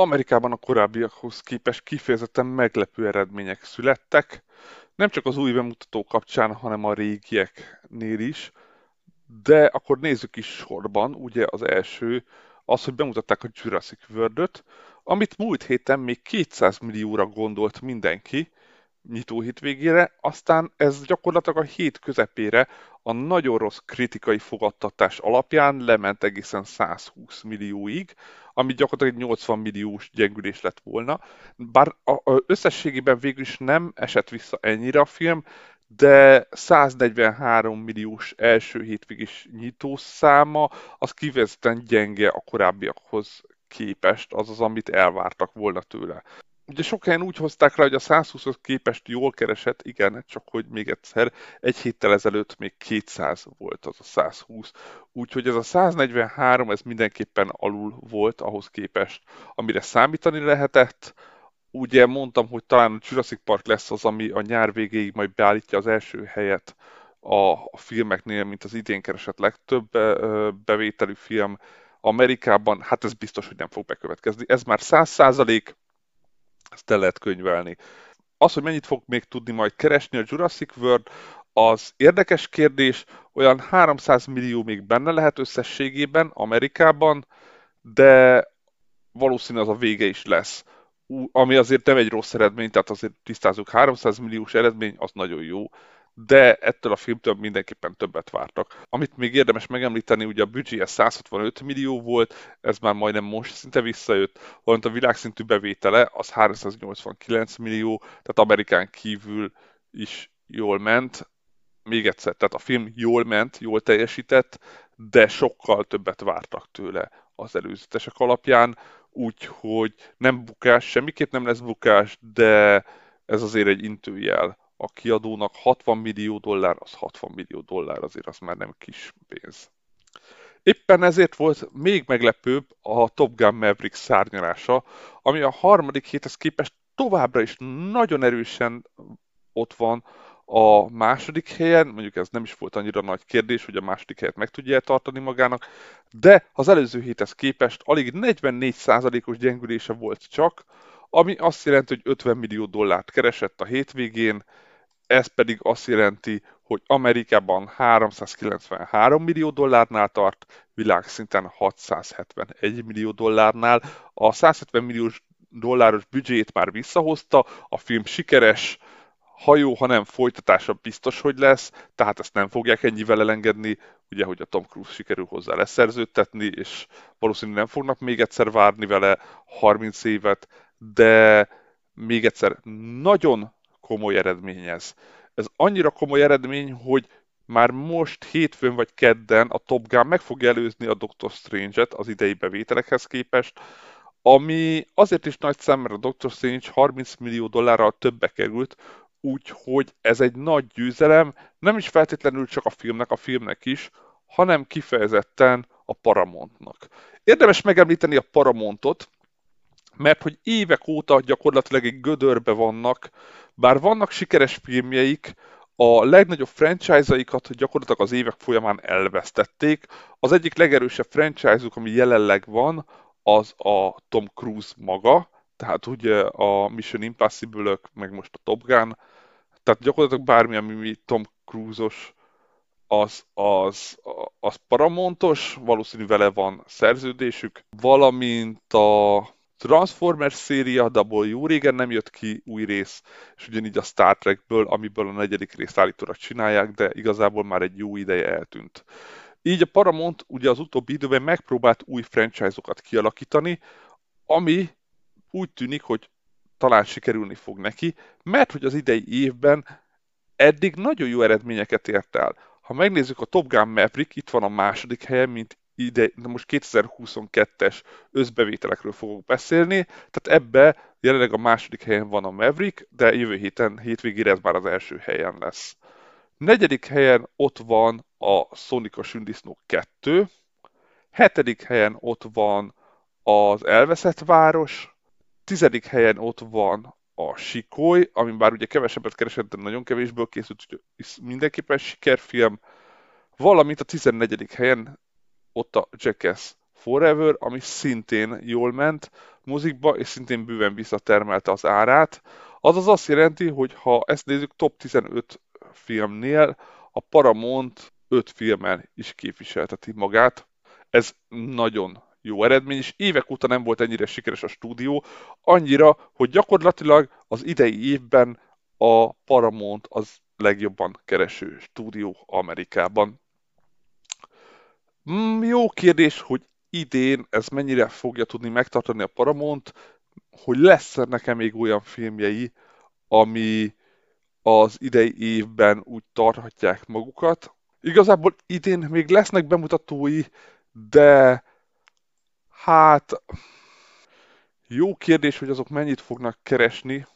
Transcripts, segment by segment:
Amerikában a korábbiakhoz képest kifejezetten meglepő eredmények születtek, nem csak az új bemutató kapcsán, hanem a régieknél is, de akkor nézzük is sorban, ugye az első, az, hogy bemutatták a Jurassic World-öt, amit múlt héten még 200 millióra gondolt mindenki, nyitó hét végére, aztán ez gyakorlatilag a hét közepére a nagyon rossz kritikai fogadtatás alapján lement egészen 120 millióig, ami gyakorlatilag egy 80 milliós gyengülés lett volna. Bár a, a összességében végül is nem esett vissza ennyire a film, de 143 milliós első hétvégis nyitószáma az kifejezetten gyenge a korábbiakhoz képest, azaz amit elvártak volna tőle. Ugye sok helyen úgy hozták rá, hogy a 120-hoz képest jól keresett, igen, csak hogy még egyszer, egy héttel ezelőtt még 200 volt az a 120. Úgyhogy ez a 143, ez mindenképpen alul volt ahhoz képest, amire számítani lehetett. Ugye mondtam, hogy talán a Jurassic Park lesz az, ami a nyár végéig majd beállítja az első helyet a, a filmeknél, mint az idén keresett legtöbb bevételű film Amerikában, hát ez biztos, hogy nem fog bekövetkezni. Ez már 100 százalék, ezt el lehet könyvelni. Az, hogy mennyit fog még tudni majd keresni a Jurassic World, az érdekes kérdés, olyan 300 millió még benne lehet összességében Amerikában, de valószínű az a vége is lesz. Ami azért nem egy rossz eredmény, tehát azért tisztázunk 300 milliós eredmény, az nagyon jó de ettől a filmtől mindenképpen többet vártak. Amit még érdemes megemlíteni, ugye a büdzséje 165 millió volt, ez már majdnem most szinte visszajött, valamint a világszintű bevétele az 389 millió, tehát Amerikán kívül is jól ment. Még egyszer, tehát a film jól ment, jól teljesített, de sokkal többet vártak tőle az előzetesek alapján, úgyhogy nem bukás, semmiképp nem lesz bukás, de ez azért egy intőjel a kiadónak 60 millió dollár, az 60 millió dollár, azért az már nem kis pénz. Éppen ezért volt még meglepőbb a Top Gun Maverick szárnyalása, ami a harmadik héthez képest továbbra is nagyon erősen ott van a második helyen, mondjuk ez nem is volt annyira nagy kérdés, hogy a második helyet meg tudja tartani magának, de az előző héthez képest alig 44%-os gyengülése volt csak, ami azt jelenti, hogy 50 millió dollárt keresett a hétvégén, ez pedig azt jelenti, hogy Amerikában 393 millió dollárnál tart, világszinten 671 millió dollárnál. A 170 milliós dolláros büdzsét már visszahozta, a film sikeres, ha jó, ha nem, folytatása biztos, hogy lesz, tehát ezt nem fogják ennyivel elengedni, ugye, hogy a Tom Cruise sikerül hozzá leszerződtetni, és valószínűleg nem fognak még egyszer várni vele 30 évet, de még egyszer nagyon komoly eredmény ez. Ez annyira komoly eredmény, hogy már most hétfőn vagy kedden a Top Gun meg fogja előzni a Doctor Strange-et az idei bevételekhez képest, ami azért is nagy szám, mert a Doctor Strange 30 millió dollárral többe került, úgyhogy ez egy nagy győzelem, nem is feltétlenül csak a filmnek, a filmnek is, hanem kifejezetten a Paramountnak. Érdemes megemlíteni a Paramountot, mert hogy évek óta gyakorlatilag egy gödörbe vannak, bár vannak sikeres filmjeik, a legnagyobb franchise-aikat gyakorlatilag az évek folyamán elvesztették. Az egyik legerősebb franchise-uk, ami jelenleg van, az a Tom Cruise maga, tehát ugye a Mission impossible meg most a Top Gun, tehát gyakorlatilag bármi, ami Tom Cruise-os, az, az, az Paramountos, valószínű vele van szerződésük, valamint a Transformers széria, jó régen nem jött ki új rész, és ugyanígy a Star Trekből, amiből a negyedik részt állítólag csinálják, de igazából már egy jó ideje eltűnt. Így a Paramount ugye az utóbbi időben megpróbált új franchise-okat kialakítani, ami úgy tűnik, hogy talán sikerülni fog neki, mert hogy az idei évben eddig nagyon jó eredményeket ért el. Ha megnézzük a Top Gun Maverick, itt van a második helyen, mint ide, de most 2022-es összbevételekről fogok beszélni, tehát ebbe jelenleg a második helyen van a Maverick, de jövő héten, hétvégére ez már az első helyen lesz. Negyedik helyen ott van a Sonic a Sündisznók 2, hetedik helyen ott van az Elveszett Város, tizedik helyen ott van a Sikoly, ami bár ugye kevesebbet keresett, de nagyon kevésből készült, úgyhogy mindenképpen sikerfilm, valamint a 14. helyen ott a Jackass Forever, ami szintén jól ment mozikba, és szintén bőven visszatermelte az árát. Azaz azt jelenti, hogy ha ezt nézzük top 15 filmnél, a Paramount 5 filmen is képviselteti magát. Ez nagyon jó eredmény, és évek óta nem volt ennyire sikeres a stúdió, annyira, hogy gyakorlatilag az idei évben a Paramount az legjobban kereső stúdió Amerikában. Mm, jó kérdés, hogy idén ez mennyire fogja tudni megtartani a Paramount, hogy lesz nekem még olyan filmjei, ami az idei évben úgy tarthatják magukat. Igazából idén még lesznek bemutatói, de hát jó kérdés, hogy azok mennyit fognak keresni.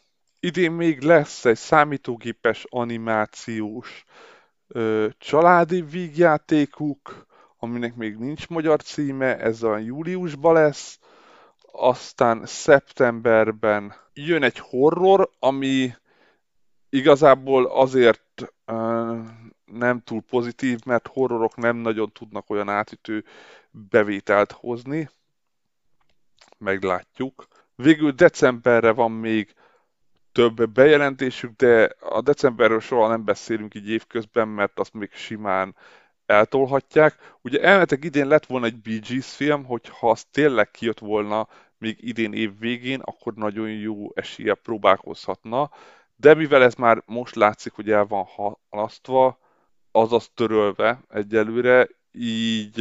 Idén még lesz egy számítógépes animációs ö, családi vígjátékuk, aminek még nincs magyar címe, ez a júliusban lesz, aztán szeptemberben jön egy horror, ami igazából azért nem túl pozitív, mert horrorok nem nagyon tudnak olyan átütő bevételt hozni. Meglátjuk. Végül decemberre van még több bejelentésük, de a decemberről soha nem beszélünk így évközben, mert azt még simán eltolhatják. Ugye elmetek idén lett volna egy Bee Gees film, hogyha az tényleg kijött volna még idén év végén, akkor nagyon jó esélye próbálkozhatna, de mivel ez már most látszik, hogy el van halasztva, azaz törölve egyelőre, így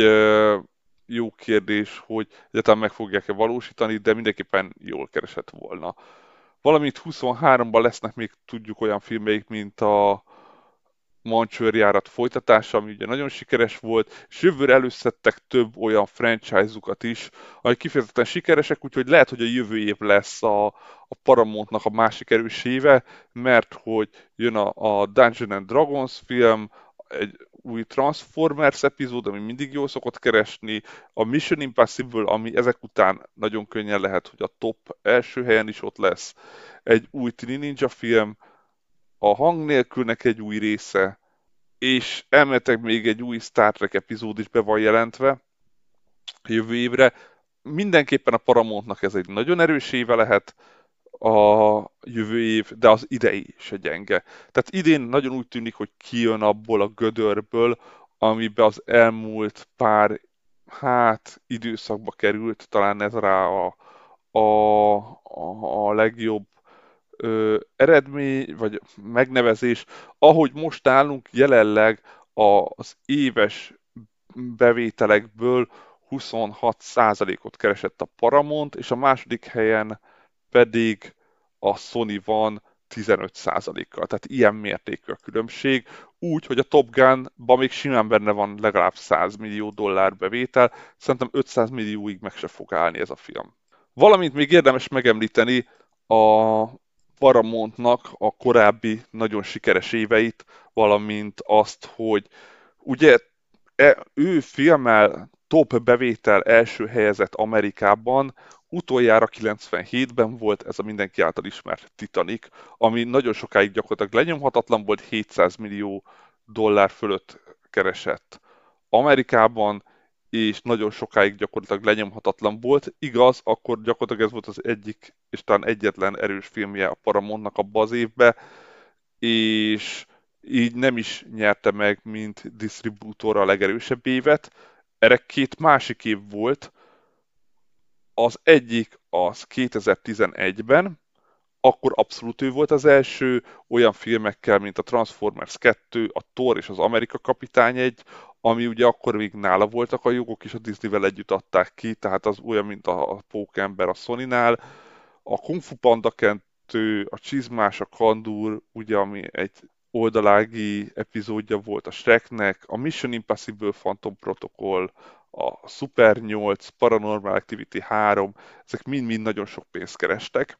jó kérdés, hogy egyáltalán meg fogják-e valósítani, de mindenképpen jól keresett volna. Valamint 23-ban lesznek még tudjuk olyan filmeik, mint a Mancsőrjárat folytatása, ami ugye nagyon sikeres volt, és jövőre előszedtek több olyan franchise-ukat is, amik kifejezetten sikeresek, úgyhogy lehet, hogy a jövő év lesz a, a Paramountnak a másik erős éve, mert hogy jön a, a Dungeon and Dragons film, egy új Transformers epizód, ami mindig jól szokott keresni, a Mission Impossible, ami ezek után nagyon könnyen lehet, hogy a top első helyen is ott lesz, egy új Tini Ninja film, a hang nélkülnek egy új része, és elmetek még egy új Star Trek epizód is be van jelentve jövő évre. Mindenképpen a Paramountnak ez egy nagyon erős éve lehet a jövő év, de az idei se gyenge. Tehát idén nagyon úgy tűnik, hogy kijön abból a gödörből, amiben az elmúlt pár hát időszakba került, talán ez rá a, a, a, legjobb ö, eredmény, vagy megnevezés, ahogy most állunk jelenleg az éves bevételekből 26%-ot keresett a Paramount, és a második helyen pedig a Sony van 15%-kal. Tehát ilyen mértékű a különbség. Úgy, hogy a Top Gun-ban még simán benne van legalább 100 millió dollár bevétel. Szerintem 500 millióig meg se fog állni ez a film. Valamint még érdemes megemlíteni a Paramountnak a korábbi nagyon sikeres éveit, valamint azt, hogy ugye e, ő filmmel top bevétel első helyezett Amerikában, utoljára 97-ben volt ez a mindenki által ismert Titanic, ami nagyon sokáig gyakorlatilag lenyomhatatlan volt, 700 millió dollár fölött keresett. Amerikában és nagyon sokáig gyakorlatilag lenyomhatatlan volt. Igaz, akkor gyakorlatilag ez volt az egyik, és talán egyetlen erős filmje a Paramountnak abba az évbe, és így nem is nyerte meg, mint disztribútor a legerősebb évet. Erre két másik év volt. Az egyik az 2011-ben, akkor abszolút ő volt az első, olyan filmekkel, mint a Transformers 2, a Thor és az Amerika Kapitány egy, ami ugye akkor még nála voltak a jogok, és a Disney-vel együtt adták ki, tehát az olyan, mint a Pókember a Sony-nál. A Kung Fu Panda 2, a Csizmás, a Kandur, ugye, ami egy oldalági epizódja volt a Shreknek, a Mission Impossible Phantom Protocol, a Super 8, Paranormal Activity 3, ezek mind-mind nagyon sok pénzt kerestek,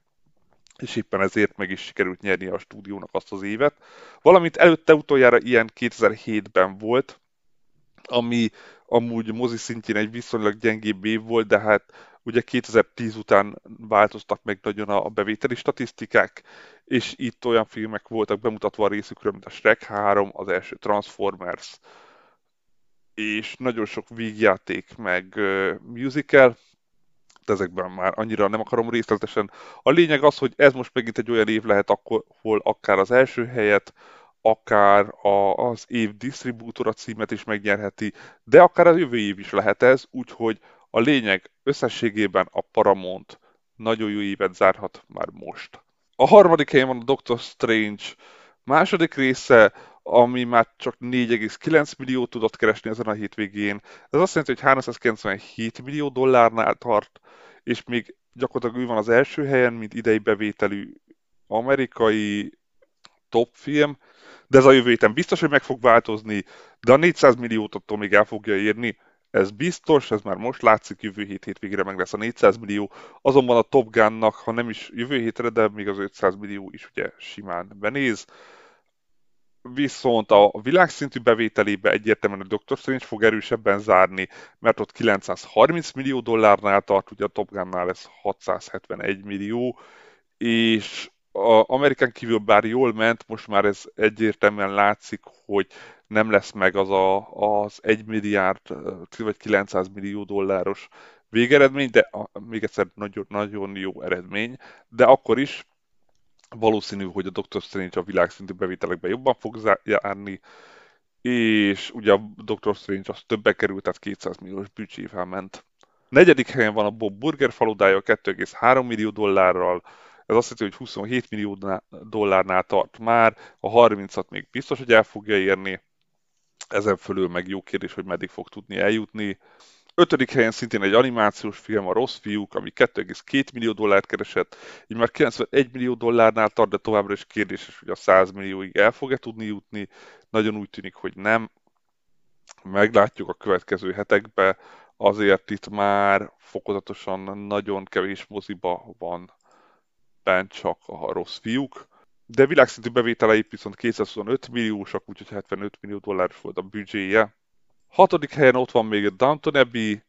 és éppen ezért meg is sikerült nyerni a stúdiónak azt az évet. Valamint előtte utoljára ilyen 2007-ben volt, ami amúgy mozi szintjén egy viszonylag gyengébb év volt, de hát ugye 2010 után változtak meg nagyon a bevételi statisztikák, és itt olyan filmek voltak bemutatva a részükről, mint a Shrek 3, az első Transformers, és nagyon sok vígjáték, meg musical, ezekben már annyira nem akarom részletesen. A lényeg az, hogy ez most megint egy olyan év lehet, ahol akár az első helyet, akár a, az év disztribútora címet is megnyerheti, de akár a jövő év is lehet ez, úgyhogy a lényeg összességében a Paramount nagyon jó évet zárhat már most. A harmadik helyen van a Doctor Strange második része, ami már csak 4,9 millió tudott keresni ezen a hétvégén. Ez azt jelenti, hogy 397 millió dollárnál tart, és még gyakorlatilag ő van az első helyen, mint idei bevételű amerikai topfilm, de ez a jövő héten biztos, hogy meg fog változni, de a 400 milliót attól még el fogja érni, ez biztos, ez már most látszik, jövő hét hétvégére meg lesz a 400 millió, azonban a Top Gun-nak, ha nem is jövő hétre, de még az 500 millió is ugye simán benéz. Viszont a világszintű bevételébe egyértelműen a Doctor Strange fog erősebben zárni, mert ott 930 millió dollárnál tart, ugye a Top Gun-nál ez 671 millió, és a Amerikán kívül bár jól ment, most már ez egyértelműen látszik, hogy nem lesz meg az a, az 1 milliárd vagy 900 millió dolláros végeredmény, de a, még egyszer nagyon, nagyon jó eredmény, de akkor is valószínű, hogy a Doctor Strange a világszintű bevételekben jobban fog járni, és ugye a Doctor Strange az többe került, tehát 200 milliós büdzsével ment. Negyedik helyen van a Bob Burger faludája 2,3 millió dollárral, ez azt jelenti, hogy 27 millió dollárnál tart már, a 30-at még biztos, hogy el fogja érni, ezen fölül meg jó kérdés, hogy meddig fog tudni eljutni. Ötödik helyen szintén egy animációs film, a Rossz fiúk, ami 2,2 millió dollárt keresett, így már 91 millió dollárnál tart, de továbbra is kérdéses, hogy a 100 millióig el fog-e tudni jutni. Nagyon úgy tűnik, hogy nem. Meglátjuk a következő hetekben, azért itt már fokozatosan nagyon kevés moziba van bent csak a rossz fiúk de világszintű bevételeik viszont 225 milliósak, úgyhogy 75 millió dolláros volt a büdzséje. Hatodik helyen ott van még a Downton Abbey,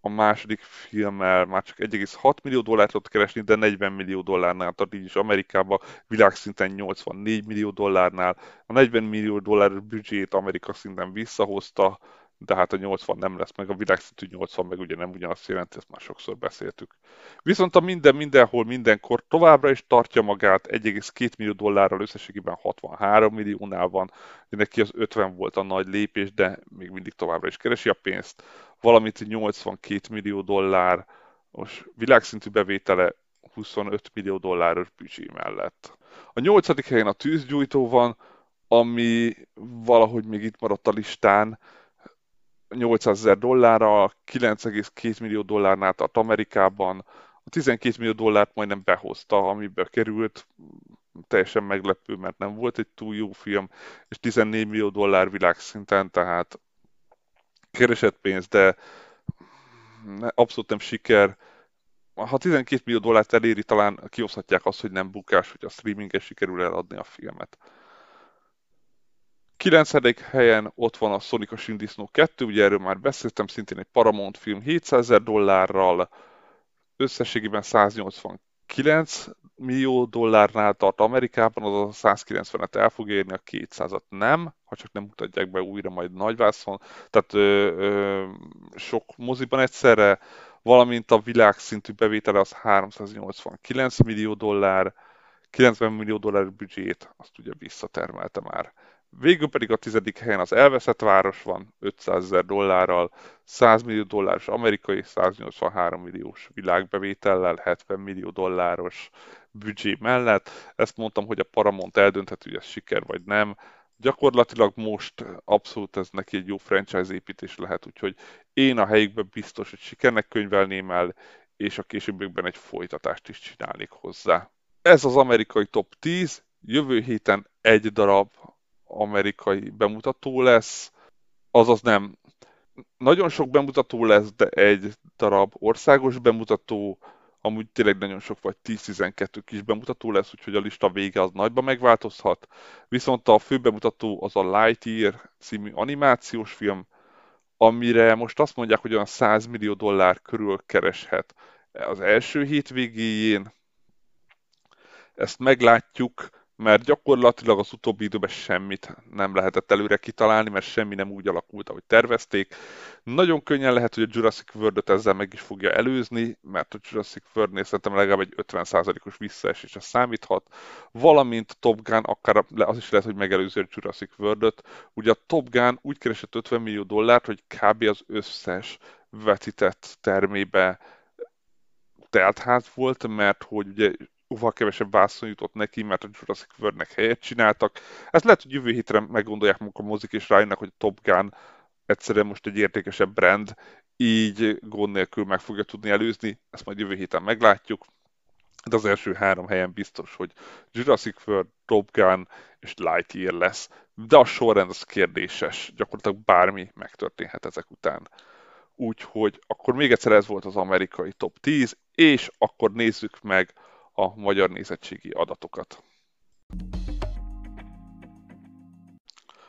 a második filmmel már csak 1,6 millió dollárt tudott keresni, de 40 millió dollárnál tart így is Amerikában, világszinten 84 millió dollárnál. A 40 millió dollár büdzsét Amerika szinten visszahozta, de hát a 80 nem lesz meg, a világszintű 80 meg ugye nem ugyanazt jelenti, ezt már sokszor beszéltük. Viszont a minden mindenhol mindenkor továbbra is tartja magát, 1,2 millió dollárral összességében 63 milliónál van, de neki az 50 volt a nagy lépés, de még mindig továbbra is keresi a pénzt, valamint 82 millió dollár, most világszintű bevétele 25 millió dolláros büdzsé mellett. A nyolcadik helyen a tűzgyújtó van, ami valahogy még itt maradt a listán, 800 ezer dollárra, 9,2 millió dollárnál tart Amerikában, a 12 millió dollárt majdnem behozta, amiből került, teljesen meglepő, mert nem volt egy túl jó film, és 14 millió dollár világszinten, tehát keresett pénz, de abszolút nem siker. Ha 12 millió dollárt eléri, talán kihozhatják azt, hogy nem bukás, hogy a streamingen sikerül eladni a filmet. 9. helyen ott van a Sonic a Sindisznó 2, ugye erről már beszéltem, szintén egy Paramount film 700 ezer dollárral, összességében 189 millió dollárnál tart Amerikában, azaz a 190-et el fog érni, a 200-at nem, ha csak nem mutatják be újra majd nagyvászon. Tehát ö, ö, sok moziban egyszerre, valamint a világszintű bevétele az 389 millió dollár, 90 millió dollár büdzsét, azt ugye visszatermelte már Végül pedig a tizedik helyen az elveszett város van 500 ezer dollárral, 100 millió dolláros amerikai, 183 milliós világbevétellel, 70 millió dolláros büdzsé mellett. Ezt mondtam, hogy a Paramount eldönthető, hogy ez siker vagy nem. Gyakorlatilag most abszolút ez neki egy jó franchise építés lehet, úgyhogy én a helyükben biztos, hogy sikernek könyvelném el, és a későbbiekben egy folytatást is csinálnék hozzá. Ez az amerikai top 10, jövő héten egy darab amerikai bemutató lesz, azaz nem nagyon sok bemutató lesz, de egy darab országos bemutató, amúgy tényleg nagyon sok vagy 10-12 kis bemutató lesz, úgyhogy a lista vége az nagyban megváltozhat. Viszont a fő bemutató az a Lightyear című animációs film, amire most azt mondják, hogy olyan 100 millió dollár körül kereshet az első hétvégéjén. Ezt meglátjuk, mert gyakorlatilag az utóbbi időben semmit nem lehetett előre kitalálni, mert semmi nem úgy alakult, ahogy tervezték. Nagyon könnyen lehet, hogy a Jurassic world ezzel meg is fogja előzni, mert a Jurassic World-nél szerintem legalább egy 50%-os visszaesésre számíthat, valamint a Top Gun akár az is lehet, hogy megelőzi a Jurassic World-öt. Ugye a Top Gun úgy keresett 50 millió dollárt, hogy kb. az összes vetített termébe teltház volt, mert hogy ugye jóval kevesebb vászon jutott neki, mert a Jurassic World-nek helyet csináltak. Ez lehet, hogy jövő hétre meggondolják maguk a mozik, és rájönnek, hogy a Top Gun egyszerűen most egy értékesebb brand, így gond nélkül meg fogja tudni előzni, ezt majd jövő héten meglátjuk. De az első három helyen biztos, hogy Jurassic World, Top Gun és Lightyear lesz. De a sorrend az kérdéses, gyakorlatilag bármi megtörténhet ezek után. Úgyhogy akkor még egyszer ez volt az amerikai top 10, és akkor nézzük meg a magyar nézettségi adatokat.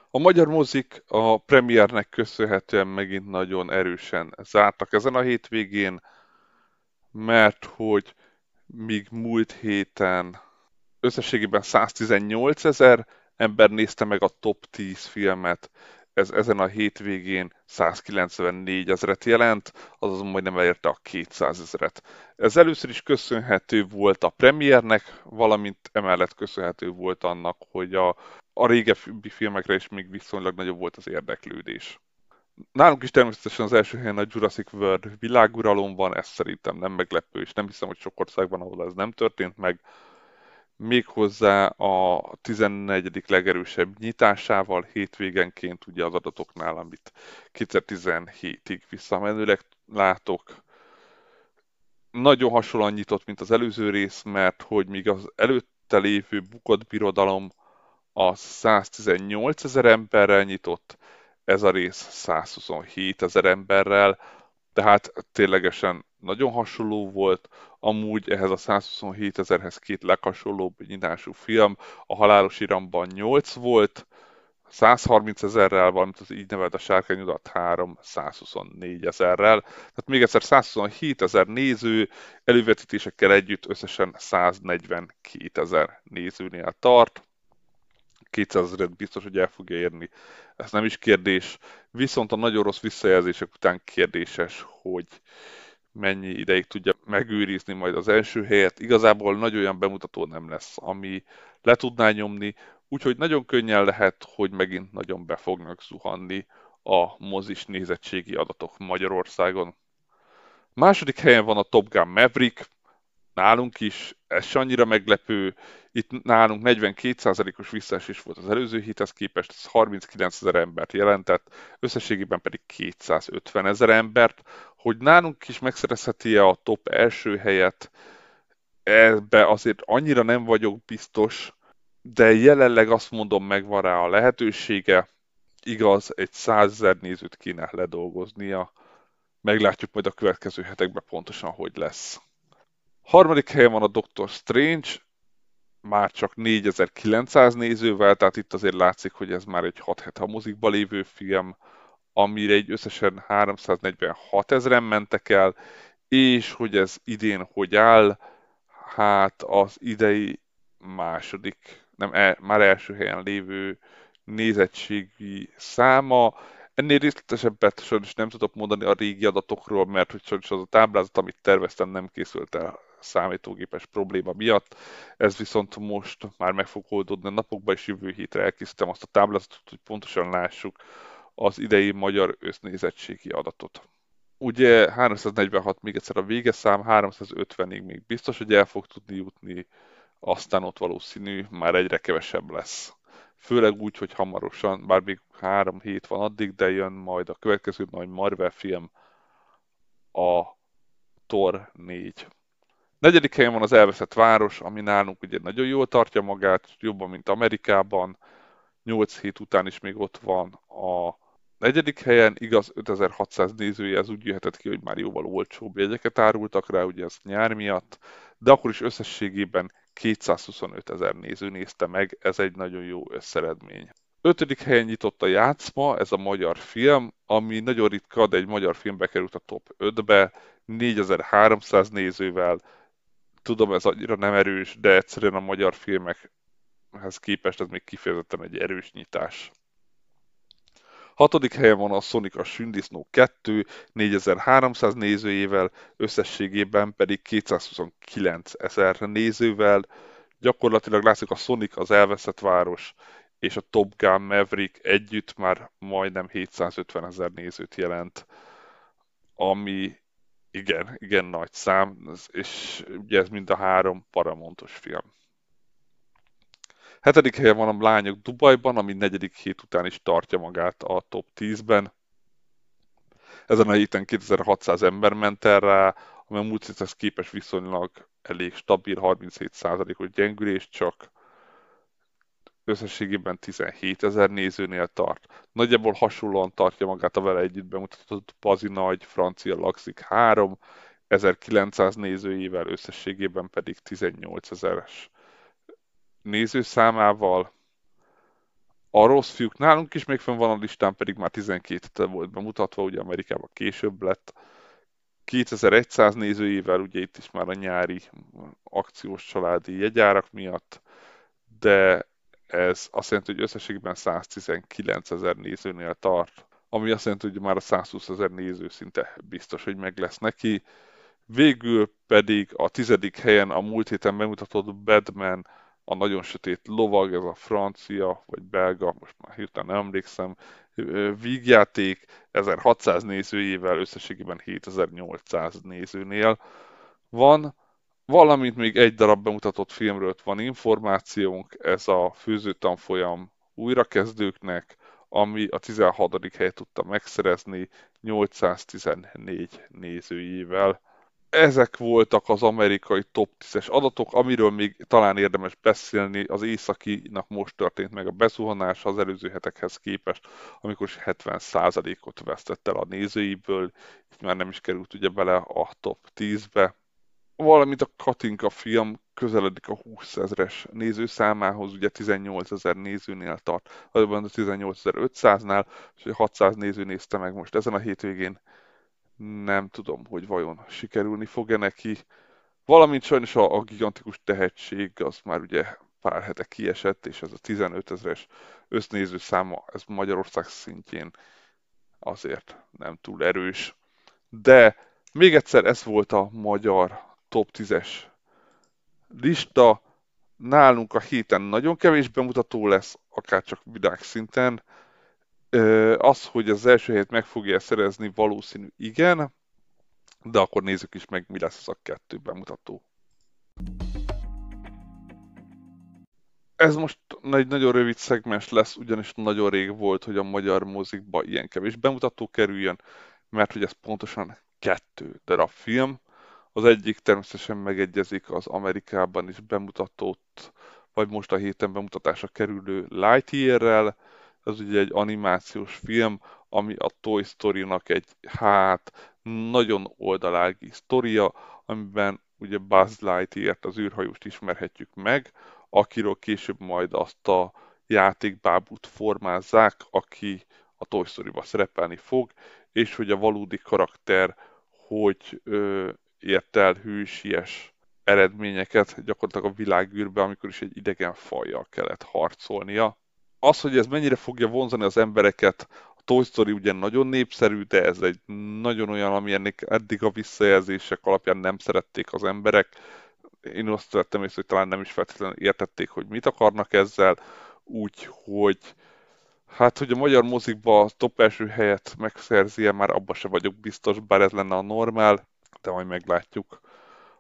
A magyar mozik a premiernek köszönhetően megint nagyon erősen zártak ezen a hétvégén, mert hogy míg múlt héten összességében 118 ezer ember nézte meg a top 10 filmet, ez ezen a hétvégén 194 ezeret jelent, azaz majdnem elérte a 200 ezeret. Ez először is köszönhető volt a premiernek, valamint emellett köszönhető volt annak, hogy a, a régebbi filmekre is még viszonylag nagyobb volt az érdeklődés. Nálunk is természetesen az első helyen a Jurassic World világuralom van, ez szerintem nem meglepő, és nem hiszem, hogy sok országban, ahol ez nem történt meg méghozzá a 14. legerősebb nyitásával hétvégenként ugye az adatoknál, amit 2017-ig visszamenőleg látok. Nagyon hasonlóan nyitott, mint az előző rész, mert hogy míg az előtte lévő bukott birodalom a 118 ezer emberrel nyitott, ez a rész 127 ezer emberrel, tehát ténylegesen nagyon hasonló volt, amúgy ehhez a 127 ezerhez két leghasonlóbb nyitású film, a Halálos Iramban 8 volt, 130 ezerrel, valamint az így nevelt a Sárkányudat 3, 124 ezerrel. Tehát még egyszer 127 ezer néző, elővetítésekkel együtt összesen 142 ezer nézőnél tart. 200 ezeret biztos, hogy el fogja érni. Ez nem is kérdés. Viszont a nagyon rossz visszajelzések után kérdéses, hogy mennyi ideig tudja megőrizni majd az első helyet. Igazából nagy olyan bemutató nem lesz, ami le tudná nyomni, úgyhogy nagyon könnyen lehet, hogy megint nagyon be fognak zuhanni a mozis nézettségi adatok Magyarországon. Második helyen van a Top Gun Maverick, nálunk is, ez annyira meglepő, itt nálunk 42%-os visszaesés volt az előző héthez képest, ez 39 ezer embert jelentett, összességében pedig 250 ezer embert. Hogy nálunk is megszerezheti-e a top első helyet, ebbe azért annyira nem vagyok biztos, de jelenleg azt mondom, megvan rá a lehetősége. Igaz, egy százezer nézőt kéne ledolgoznia. Meglátjuk majd a következő hetekben pontosan, hogy lesz. Harmadik helyen van a Doctor Strange, már csak 4900 nézővel, tehát itt azért látszik, hogy ez már egy 6 hete a mozikba lévő film, amire egy összesen 346 ezeren mentek el, és hogy ez idén hogy áll, hát az idei második, nem, el, már első helyen lévő nézettségi száma. Ennél részletesebbet sajnos nem tudok mondani a régi adatokról, mert hogy sajnos az a táblázat, amit terveztem, nem készült el számítógépes probléma miatt. Ez viszont most már meg fog oldódni a napokban, és jövő hétre elkészítem azt a táblázatot, hogy pontosan lássuk az idei magyar össznézettségi adatot. Ugye 346 még egyszer a végeszám, 350-ig még biztos, hogy el fog tudni jutni, aztán ott valószínű már egyre kevesebb lesz. Főleg úgy, hogy hamarosan, bár még három hét van addig, de jön majd a következő nagy Marvel film, a Thor 4. Negyedik helyen van az elveszett város, ami nálunk ugye nagyon jól tartja magát, jobban, mint Amerikában. 8 hét után is még ott van a negyedik helyen, igaz 5600 nézője, ez úgy jöhetett ki, hogy már jóval olcsóbb jegyeket árultak rá, ugye ez nyár miatt, de akkor is összességében 225 ezer néző nézte meg, ez egy nagyon jó összeredmény. Ötödik helyen nyitott a játszma, ez a magyar film, ami nagyon ritka, de egy magyar filmbe került a top 5-be, 4300 nézővel. Tudom, ez annyira nem erős, de egyszerűen a magyar filmekhez képest ez még kifejezetten egy erős nyitás. Hatodik helyen van a Sonic a Sündisznó 2, 4300 nézőjével, összességében pedig 229 ezer nézővel. Gyakorlatilag látszik a Sonic az elveszett város, és a Top Gun Maverick együtt már majdnem 750 ezer nézőt jelent, ami igen, igen nagy szám, és ugye ez mind a három paramontos film. Hetedik helyen van a lányok Dubajban, ami negyedik hét után is tartja magát a top 10-ben. Ezen a héten 2600 ember ment el rá, ami a múlt képes viszonylag elég stabil, 37%-os gyengülés csak összességében 17 ezer nézőnél tart. Nagyjából hasonlóan tartja magát a vele együtt bemutatott Bazi Nagy francia Laxik 3, 1900 nézőjével, összességében pedig 18 ezeres nézőszámával. A rossz fiúk nálunk is még fenn van a listán, pedig már 12 volt bemutatva, ugye Amerikában később lett. 2100 nézőjével, ugye itt is már a nyári akciós családi jegyárak miatt, de ez azt jelenti, hogy összességében 119 ezer nézőnél tart, ami azt jelenti, hogy már a 120 ezer néző szinte biztos, hogy meg lesz neki. Végül pedig a tizedik helyen a múlt héten bemutatott Batman a nagyon sötét lovag, ez a francia vagy belga, most már hirtelen nem emlékszem, vígjáték 1600 nézőjével összességében 7800 nézőnél van, valamint még egy darab bemutatott filmről van információnk, ez a főzőtanfolyam újrakezdőknek, ami a 16. helyet tudta megszerezni 814 nézőjével ezek voltak az amerikai top 10-es adatok, amiről még talán érdemes beszélni, az északinak most történt meg a beszuhanás az előző hetekhez képest, amikor is 70%-ot vesztett el a nézőiből, így már nem is került ugye bele a top 10-be. Valamint a Katinka film közeledik a 20 ezeres nézőszámához, ugye 18 ezer nézőnél tart, azonban a 18.500-nál, és 600 néző nézte meg most ezen a hétvégén nem tudom, hogy vajon sikerülni fog-e neki. Valamint sajnos a, a gigantikus tehetség az már ugye pár hete kiesett, és ez a 15 ezeres össznéző száma, ez Magyarország szintjén azért nem túl erős. De még egyszer ez volt a magyar top 10-es lista. Nálunk a héten nagyon kevés bemutató lesz, akár csak világszinten. Az, hogy az első helyet meg fogja szerezni, valószínű igen, de akkor nézzük is meg, mi lesz az a kettő bemutató. Ez most egy nagyon rövid szegmens lesz, ugyanis nagyon rég volt, hogy a magyar mozikba ilyen kevés bemutató kerüljön, mert hogy ez pontosan kettő darab film. Az egyik természetesen megegyezik az Amerikában is bemutatott, vagy most a héten bemutatásra kerülő Lightyear-rel, ez ugye egy animációs film, ami a Toy Story-nak egy hát nagyon oldalági sztoria, amiben ugye Buzz Lightyear-t, az űrhajóst ismerhetjük meg, akiről később majd azt a játékbábút formázzák, aki a Toy Story-ba szerepelni fog, és hogy a valódi karakter hogy ö, ért el hősies eredményeket gyakorlatilag a világűrbe, amikor is egy idegen fajjal kellett harcolnia. Az, hogy ez mennyire fogja vonzani az embereket, a Toy Story ugye nagyon népszerű, de ez egy nagyon olyan, ami ennek eddig a visszajelzések alapján nem szerették az emberek. Én azt vettem észre, hogy talán nem is feltétlenül értették, hogy mit akarnak ezzel, úgyhogy hát, hogy a magyar mozikba a top első helyet megszerzie, már abba se vagyok biztos, bár ez lenne a normál, de majd meglátjuk.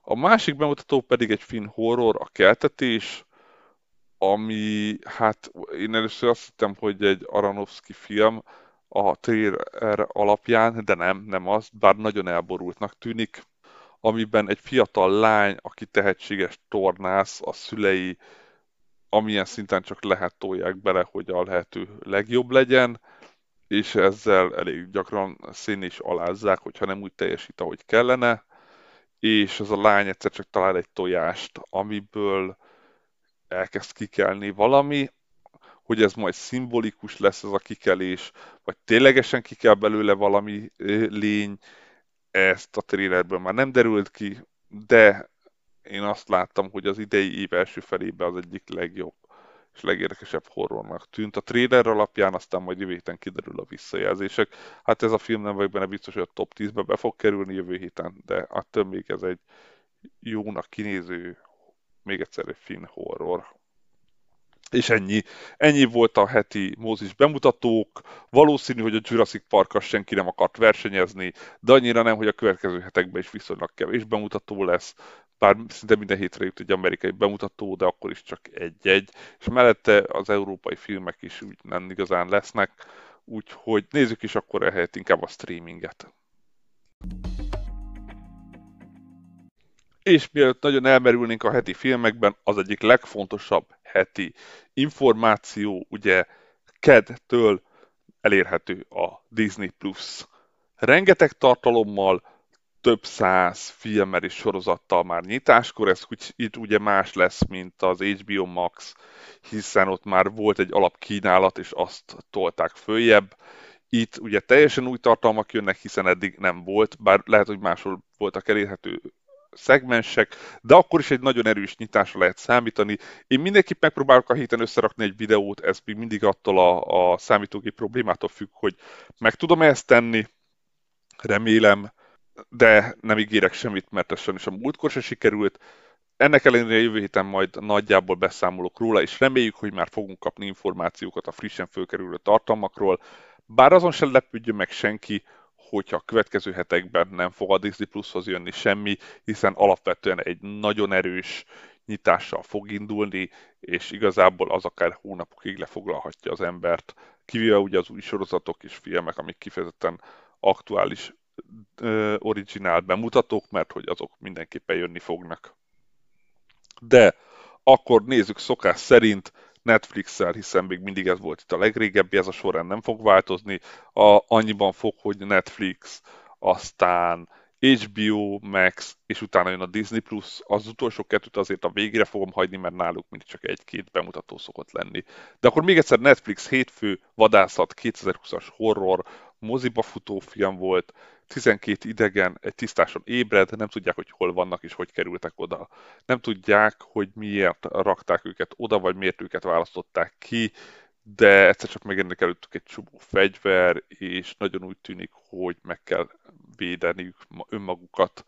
A másik bemutató pedig egy finn horror, a keltetés, ami, hát én először azt hittem, hogy egy Aronofsky film a trailer alapján, de nem, nem az, bár nagyon elborultnak tűnik, amiben egy fiatal lány, aki tehetséges tornász, a szülei amilyen szinten csak lehet tolják bele, hogy a lehető legjobb legyen, és ezzel elég gyakran szín is alázzák, hogyha nem úgy teljesít, ahogy kellene, és az a lány egyszer csak talál egy tojást, amiből elkezd kikelni valami, hogy ez majd szimbolikus lesz ez a kikelés, vagy ténylegesen kikel belőle valami lény, ezt a trailerből már nem derült ki, de én azt láttam, hogy az idei év első felében az egyik legjobb és legérdekesebb horrornak tűnt. A trailer alapján aztán majd jövő héten kiderül a visszajelzések. Hát ez a film nem vagyok benne biztos, hogy a top 10-be be fog kerülni jövő héten, de attól még ez egy jónak kinéző, még egyszer egy finn horror. És ennyi. Ennyi volt a heti mozis bemutatók. Valószínű, hogy a Jurassic park senki nem akart versenyezni, de annyira nem, hogy a következő hetekben is viszonylag kevés bemutató lesz bár szinte minden hétre jut egy amerikai bemutató, de akkor is csak egy-egy, és mellette az európai filmek is úgy nem igazán lesznek, úgyhogy nézzük is akkor ehelyett inkább a streaminget. És mielőtt nagyon elmerülnénk a heti filmekben, az egyik legfontosabb heti információ, ugye KED-től elérhető a Disney Plus. Rengeteg tartalommal, több száz filmmel és sorozattal már nyitáskor, ez itt ugye más lesz, mint az HBO Max, hiszen ott már volt egy alapkínálat, és azt tolták följebb. Itt ugye teljesen új tartalmak jönnek, hiszen eddig nem volt, bár lehet, hogy máshol voltak elérhető szegmensek, de akkor is egy nagyon erős nyitásra lehet számítani. Én mindenképp megpróbálok a héten összerakni egy videót, ez még mindig attól a, a számítógép problémától függ, hogy meg tudom -e ezt tenni, remélem, de nem ígérek semmit, mert ez sajnos a múltkor se sikerült. Ennek ellenére jövő héten majd nagyjából beszámolok róla, és reméljük, hogy már fogunk kapni információkat a frissen fölkerülő tartalmakról. Bár azon sem lepődjön meg senki, hogyha a következő hetekben nem fog a Disney Plushoz jönni semmi, hiszen alapvetően egy nagyon erős nyitással fog indulni, és igazából az akár hónapokig lefoglalhatja az embert, kivéve ugye az új sorozatok és filmek, amik kifejezetten aktuális originál bemutatók, mert hogy azok mindenképpen jönni fognak. De akkor nézzük szokás szerint Netflix-el, hiszen még mindig ez volt itt a legrégebbi, ez a során nem fog változni. A, annyiban fog, hogy Netflix, aztán HBO Max, és utána jön a Disney Plus. Az utolsó kettőt azért a végére fogom hagyni, mert náluk mindig csak egy-két bemutató szokott lenni. De akkor még egyszer Netflix hétfő vadászat 2020-as horror, moziba futó film volt, 12 idegen egy tisztáson ébred, nem tudják, hogy hol vannak és hogy kerültek oda. Nem tudják, hogy miért rakták őket oda, vagy miért őket választották ki, de egyszer csak megjelennek előttük egy csomó fegyver, és nagyon úgy tűnik, hogy meg kell védeniük önmagukat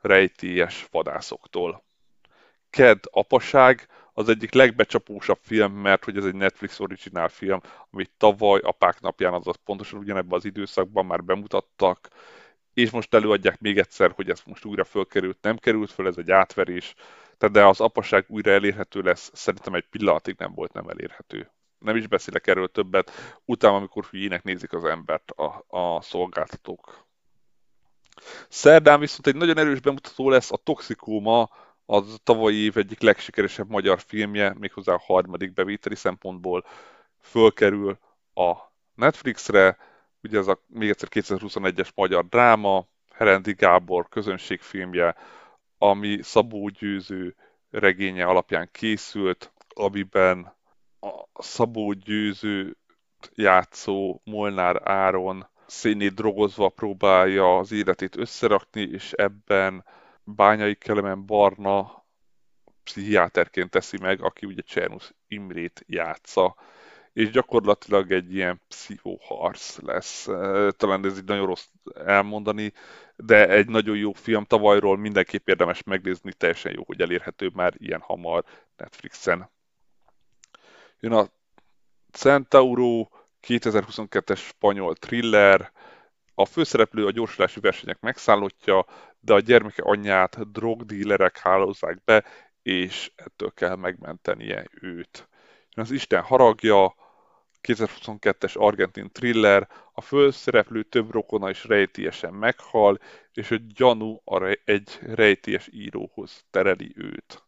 rejtélyes vadászoktól. Ked apaság az egyik legbecsapósabb film, mert hogy ez egy Netflix originál film, amit tavaly apák napján, azaz pontosan ugyanebben az időszakban már bemutattak, és most előadják még egyszer, hogy ez most újra fölkerült, nem került föl, ez egy átverés, tehát de az apaság újra elérhető lesz, szerintem egy pillanatig nem volt nem elérhető. Nem is beszélek erről többet, utána, amikor hülyének nézik az embert a, a szolgáltatók. Szerdán viszont egy nagyon erős bemutató lesz a Toxikóma, az tavalyi év egyik legsikeresebb magyar filmje, méghozzá a harmadik bevételi szempontból fölkerül a Netflixre, ugye ez a még egyszer 2021-es magyar dráma, Herendi Gábor közönségfilmje, ami Szabó Győző regénye alapján készült, amiben a Szabó Győző játszó Molnár Áron szénét drogozva próbálja az életét összerakni, és ebben Bányai Kelemen Barna pszichiáterként teszi meg, aki ugye Csernus Imrét játsza, és gyakorlatilag egy ilyen pszichoharc lesz. Talán ez így nagyon rossz elmondani, de egy nagyon jó film tavalyról mindenképp érdemes megnézni, teljesen jó, hogy elérhető már ilyen hamar Netflixen. Jön a Centauro, 2022-es spanyol thriller, a főszereplő a gyorsulási versenyek megszállottja, de a gyermeke anyját drogdílerek hálózzák be, és ettől kell megmentenie őt. Az Isten haragja, 2022-es argentin thriller, a főszereplő több rokona is rejtélyesen meghal, és a gyanú egy rejtélyes íróhoz tereli őt.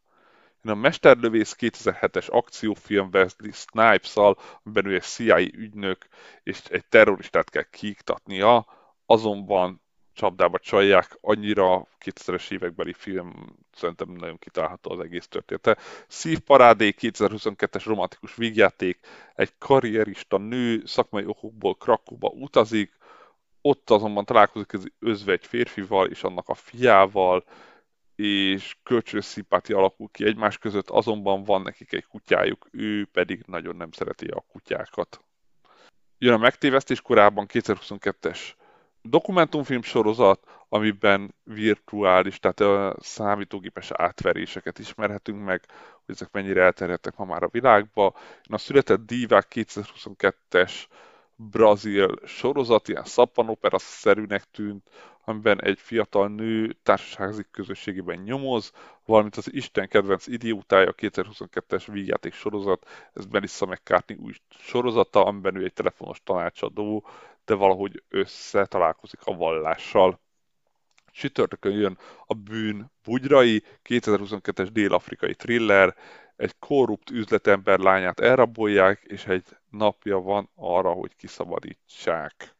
A Mesterlövész 2007-es akciófilm Wesley Snipes-al, amiben ő egy CIA ügynök, és egy terroristát kell kiiktatnia, azonban csapdába csalják, annyira 2000-es évekbeli film szerintem nagyon kitálható az egész története. Szívparádé 2022-es romantikus vígjáték, egy karrierista nő szakmai okokból Krakóba utazik, ott azonban találkozik az özve egy férfival és annak a fiával, és kölcsönös szimpátia alakul ki egymás között, azonban van nekik egy kutyájuk, ő pedig nagyon nem szereti a kutyákat. Jön a megtévesztés korábban 2022-es dokumentumfilm sorozat, amiben virtuális, tehát a számítógépes átveréseket ismerhetünk meg, hogy ezek mennyire elterjedtek ma már a világba. a Született Dívák 2022-es brazil sorozat, ilyen szappanopera-szerűnek tűnt, amiben egy fiatal nő társasági közösségében nyomoz, valamint az Isten kedvenc idiótája 2022-es vígjáték sorozat, ez Melissa McCartney új sorozata, amiben ő egy telefonos tanácsadó, de valahogy összetalálkozik a vallással. Csütörtökön jön a bűn bugyrai, 2022-es dél-afrikai thriller, egy korrupt üzletember lányát elrabolják, és egy napja van arra, hogy kiszabadítsák.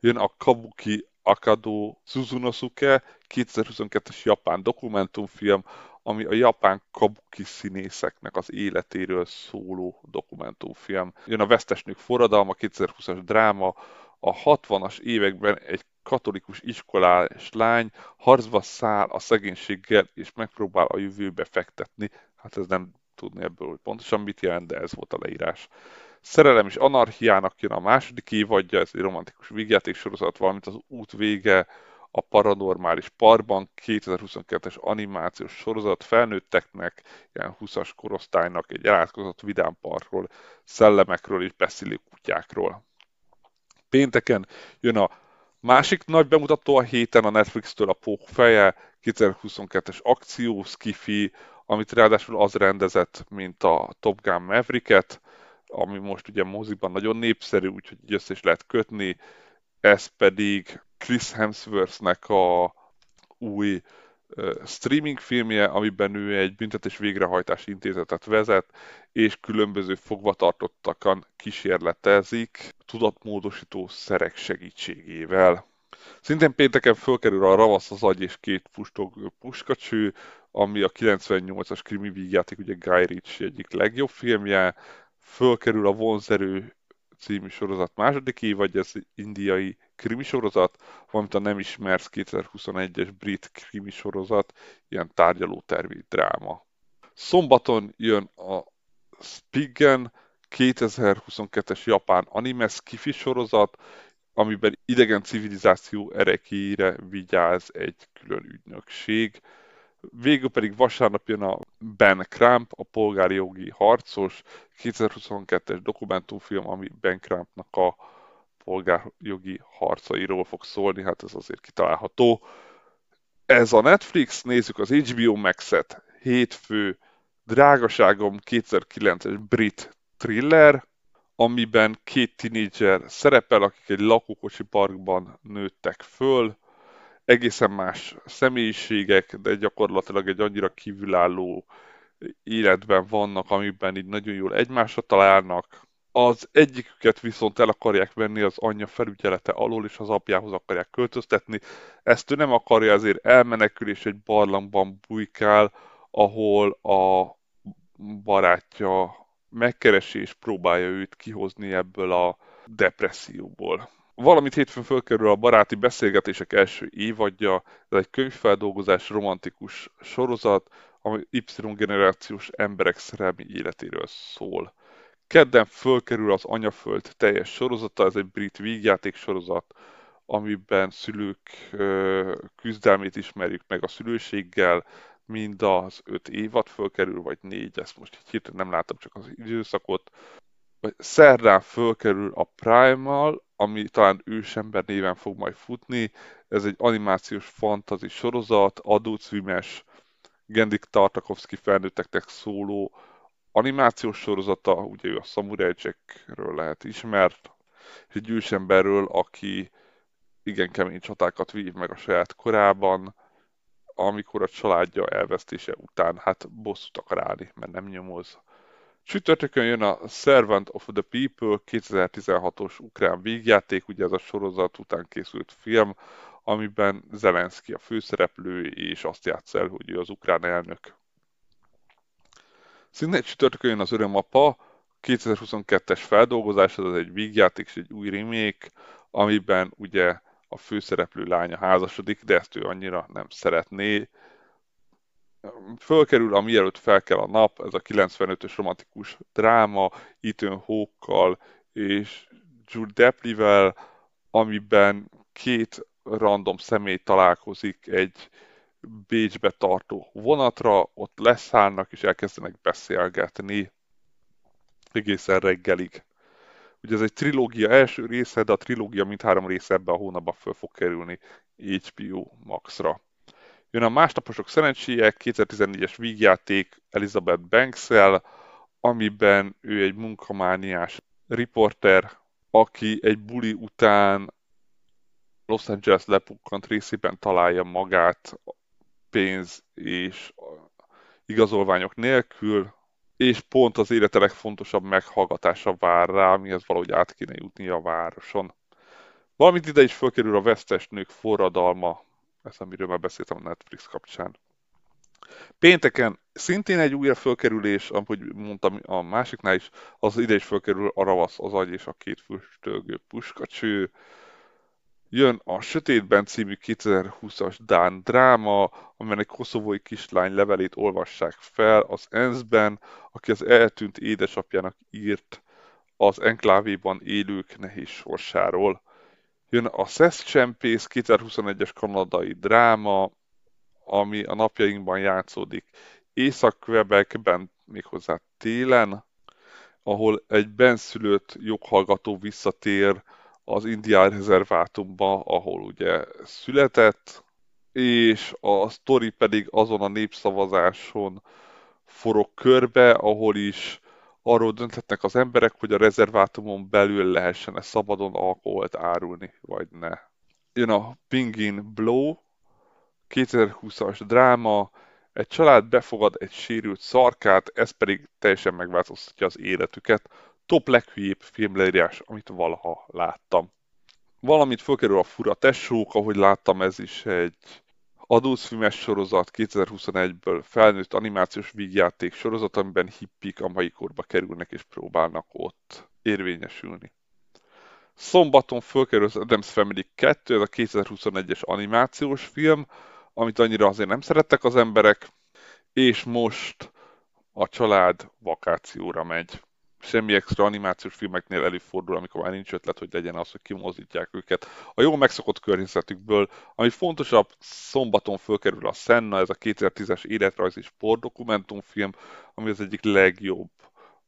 Jön a Kabuki Akado Suzunosuke, 2022-es japán dokumentumfilm, ami a japán kabuki színészeknek az életéről szóló dokumentumfilm. Jön a Vesztesnők forradalma, 2020-as dráma, a 60-as években egy katolikus iskolás lány harcba száll a szegénységgel, és megpróbál a jövőbe fektetni. Hát ez nem tudni ebből, hogy pontosan mit jelent, de ez volt a leírás. Szerelem és anarchiának jön a második évadja, ez egy romantikus vígjáték sorozat, valamint az út vége, a Paranormális Parkban 2022-es animációs sorozat felnőtteknek, ilyen 20-as korosztálynak egy elátkozott vidám parkról, szellemekről és beszélő kutyákról. Pénteken jön a másik nagy bemutató a héten a Netflix-től a Pók feje, 2022-es akció, skifi, amit ráadásul az rendezett, mint a Top Gun Maverick-et, ami most ugye moziban nagyon népszerű, úgyhogy össze is lehet kötni, ez pedig Chris Hemsworthnek a új streaming filmje, amiben ő egy büntetés végrehajtási intézetet vezet, és különböző fogvatartottakon kísérletezik tudatmódosító szerek segítségével. Szintén pénteken fölkerül a Ravasz az agy és két pustog puskacső, ami a 98-as krimi vígjáték, ugye Guy Ritchie egyik legjobb filmje, fölkerül a Vonzerő című sorozat második évad, ez indiai krimi sorozat, valamint a Nem ismersz 2021-es brit krimi sorozat, ilyen tárgyalótervi dráma. Szombaton jön a Spiggen 2022-es japán anime skifi sorozat, amiben idegen civilizáció erekéire vigyáz egy külön ügynökség. Végül pedig vasárnap jön a Ben Cramp, a polgári jogi harcos, 2022-es dokumentumfilm, ami Ben Crampnak a polgárjogi harcairól fog szólni, hát ez azért kitalálható. Ez a Netflix, nézzük az HBO Max-et, hétfő, drágaságom 2009-es brit thriller, amiben két tinédzser szerepel, akik egy lakókocsi parkban nőttek föl, egészen más személyiségek, de gyakorlatilag egy annyira kívülálló életben vannak, amiben így nagyon jól egymásra találnak. Az egyiküket viszont el akarják venni az anyja felügyelete alól, és az apjához akarják költöztetni. Ezt ő nem akarja, ezért elmenekül, és egy barlangban bujkál, ahol a barátja megkeresi és próbálja őt kihozni ebből a depresszióból. Valamit hétfőn fölkerül a baráti beszélgetések első évadja, ez egy könyvfeldolgozás romantikus sorozat, ami Y generációs emberek szerelmi életéről szól. Kedden fölkerül az Anyaföld teljes sorozata, ez egy brit vígjáték sorozat, amiben szülők küzdelmét ismerjük meg a szülőséggel, mind az öt évad fölkerül, vagy négy, ezt most így hirtelen nem látom, csak az időszakot. Vagy szerdán fölkerül a Primal, ami talán ősember néven fog majd futni. Ez egy animációs fantazi sorozat, adócímes, Gendik Tartakovsky felnőtteknek szóló animációs sorozata, ugye ő a Samurai Jackről lehet ismert, és egy ősemberről, aki igen kemény csatákat vív meg a saját korában, amikor a családja elvesztése után hát bosszút akar állni, mert nem nyomoz. Csütörtökön jön a Servant of the People 2016-os ukrán végjáték, ugye ez a sorozat után készült film, amiben Zelenszky a főszereplő, és azt játsz el, hogy ő az ukrán elnök. Szintén csütörtökön jön az Örömapa, 2022-es feldolgozás, ez egy vígjáték és egy új remake, amiben ugye a főszereplő lánya házasodik, de ezt ő annyira nem szeretné. Fölkerül a Mielőtt fel kell a nap, ez a 95-ös romantikus dráma, Ethan Hawke-kal és Jude Deplivel, amiben két random személy találkozik egy Bécsbe tartó vonatra, ott leszállnak és elkezdenek beszélgetni egészen reggelig. Ugye ez egy trilógia első része, de a trilógia mindhárom része ebben a hónapban föl fog kerülni HBO Max-ra. Jön a másnaposok szerencséje, 2014-es vígjáték Elizabeth banks amiben ő egy munkamániás riporter, aki egy buli után Los Angeles lepukkant részében találja magát pénz és igazolványok nélkül, és pont az élete legfontosabb meghallgatása vár rá, amihez valahogy át kéne jutni a városon. Valamint ide is fölkerül a vesztes nők forradalma, ez amiről már beszéltem a Netflix kapcsán. Pénteken szintén egy újabb fölkerülés, ahogy mondtam a másiknál is, az ide is fölkerül a ravasz, az agy és a két füstölgő puskacső. Jön a Sötétben című 2020-as Dán dráma, amelynek koszovói kislány levelét olvassák fel az ENSZ-ben, aki az eltűnt édesapjának írt az enklávéban élők nehéz sorsáról. Jön a Szesz Csempész 2021-es kanadai dráma, ami a napjainkban játszódik Észak-Quebecben, méghozzá télen, ahol egy benszülött joghallgató visszatér az indián rezervátumba, ahol ugye született, és a sztori pedig azon a népszavazáson forog körbe, ahol is arról dönthetnek az emberek, hogy a rezervátumon belül lehessen-e szabadon alkoholt árulni, vagy ne. Jön a Pingin Blow, 2020-as dráma, egy család befogad egy sérült szarkát, ez pedig teljesen megváltoztatja az életüket. Top leghülyébb filmleírás, amit valaha láttam. Valamit fölkerül a fura tesók, ahogy láttam, ez is egy adózfilmes sorozat 2021-ből felnőtt animációs vígjáték sorozat, amiben hippik a mai korba kerülnek és próbálnak ott érvényesülni. Szombaton fölkerül az Adams Family 2, ez a 2021-es animációs film, amit annyira azért nem szerettek az emberek, és most a család vakációra megy semmi extra animációs filmeknél előfordul, amikor már nincs ötlet, hogy legyen az, hogy kimozítják őket. A jó megszokott környezetükből, ami fontosabb, szombaton fölkerül a Senna, ez a 2010-es életrajzi sportdokumentumfilm, ami az egyik legjobb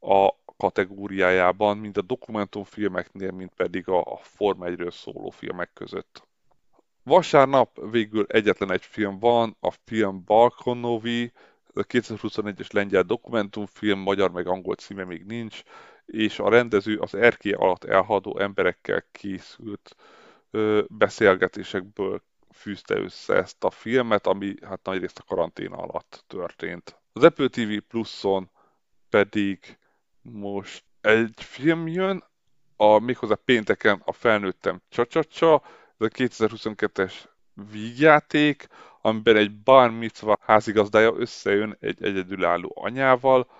a kategóriájában, mind a dokumentumfilmeknél, mind pedig a, a Form 1-ről szóló filmek között. Vasárnap végül egyetlen egy film van, a film Balkonovi, 2021-es lengyel dokumentumfilm, magyar meg angol címe még nincs, és a rendező az erkély alatt elhadó emberekkel készült beszélgetésekből fűzte össze ezt a filmet, ami hát nagyrészt a karantén alatt történt. Az Apple TV Pluson pedig most egy film jön, a, méghozzá pénteken a Felnőttem Csacsacsa, ez a 2022-es vígjáték, amiben egy bar mitzva házigazdája összejön egy egyedülálló anyával,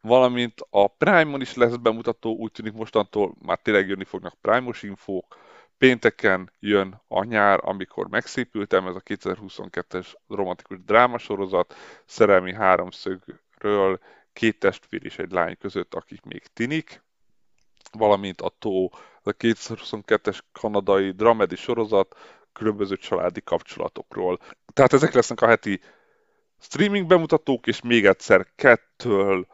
valamint a Prime-on is lesz bemutató, úgy tűnik mostantól már tényleg jönni fognak Prime-os infók, pénteken jön a nyár, amikor megszépültem, ez a 2022-es romantikus drámasorozat, szerelmi háromszögről két testvér és egy lány között, akik még tinik. valamint a TO, a 2022-es kanadai dramedi sorozat különböző családi kapcsolatokról. Tehát ezek lesznek a heti streaming bemutatók, és még egyszer kettől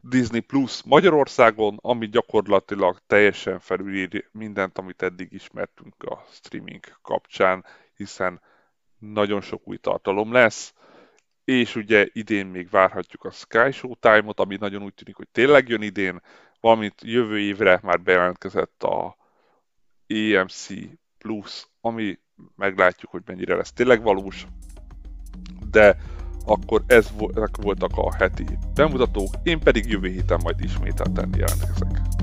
Disney Plus Magyarországon, ami gyakorlatilag teljesen felülír mindent, amit eddig ismertünk a streaming kapcsán, hiszen nagyon sok új tartalom lesz, és ugye idén még várhatjuk a Sky Show Time-ot, ami nagyon úgy tűnik, hogy tényleg jön idén, valamint jövő évre már bejelentkezett a EMC Plus, ami meglátjuk, hogy mennyire lesz tényleg valós, de akkor ez voltak a heti bemutatók, én pedig jövő héten majd ismételten jelentkezek.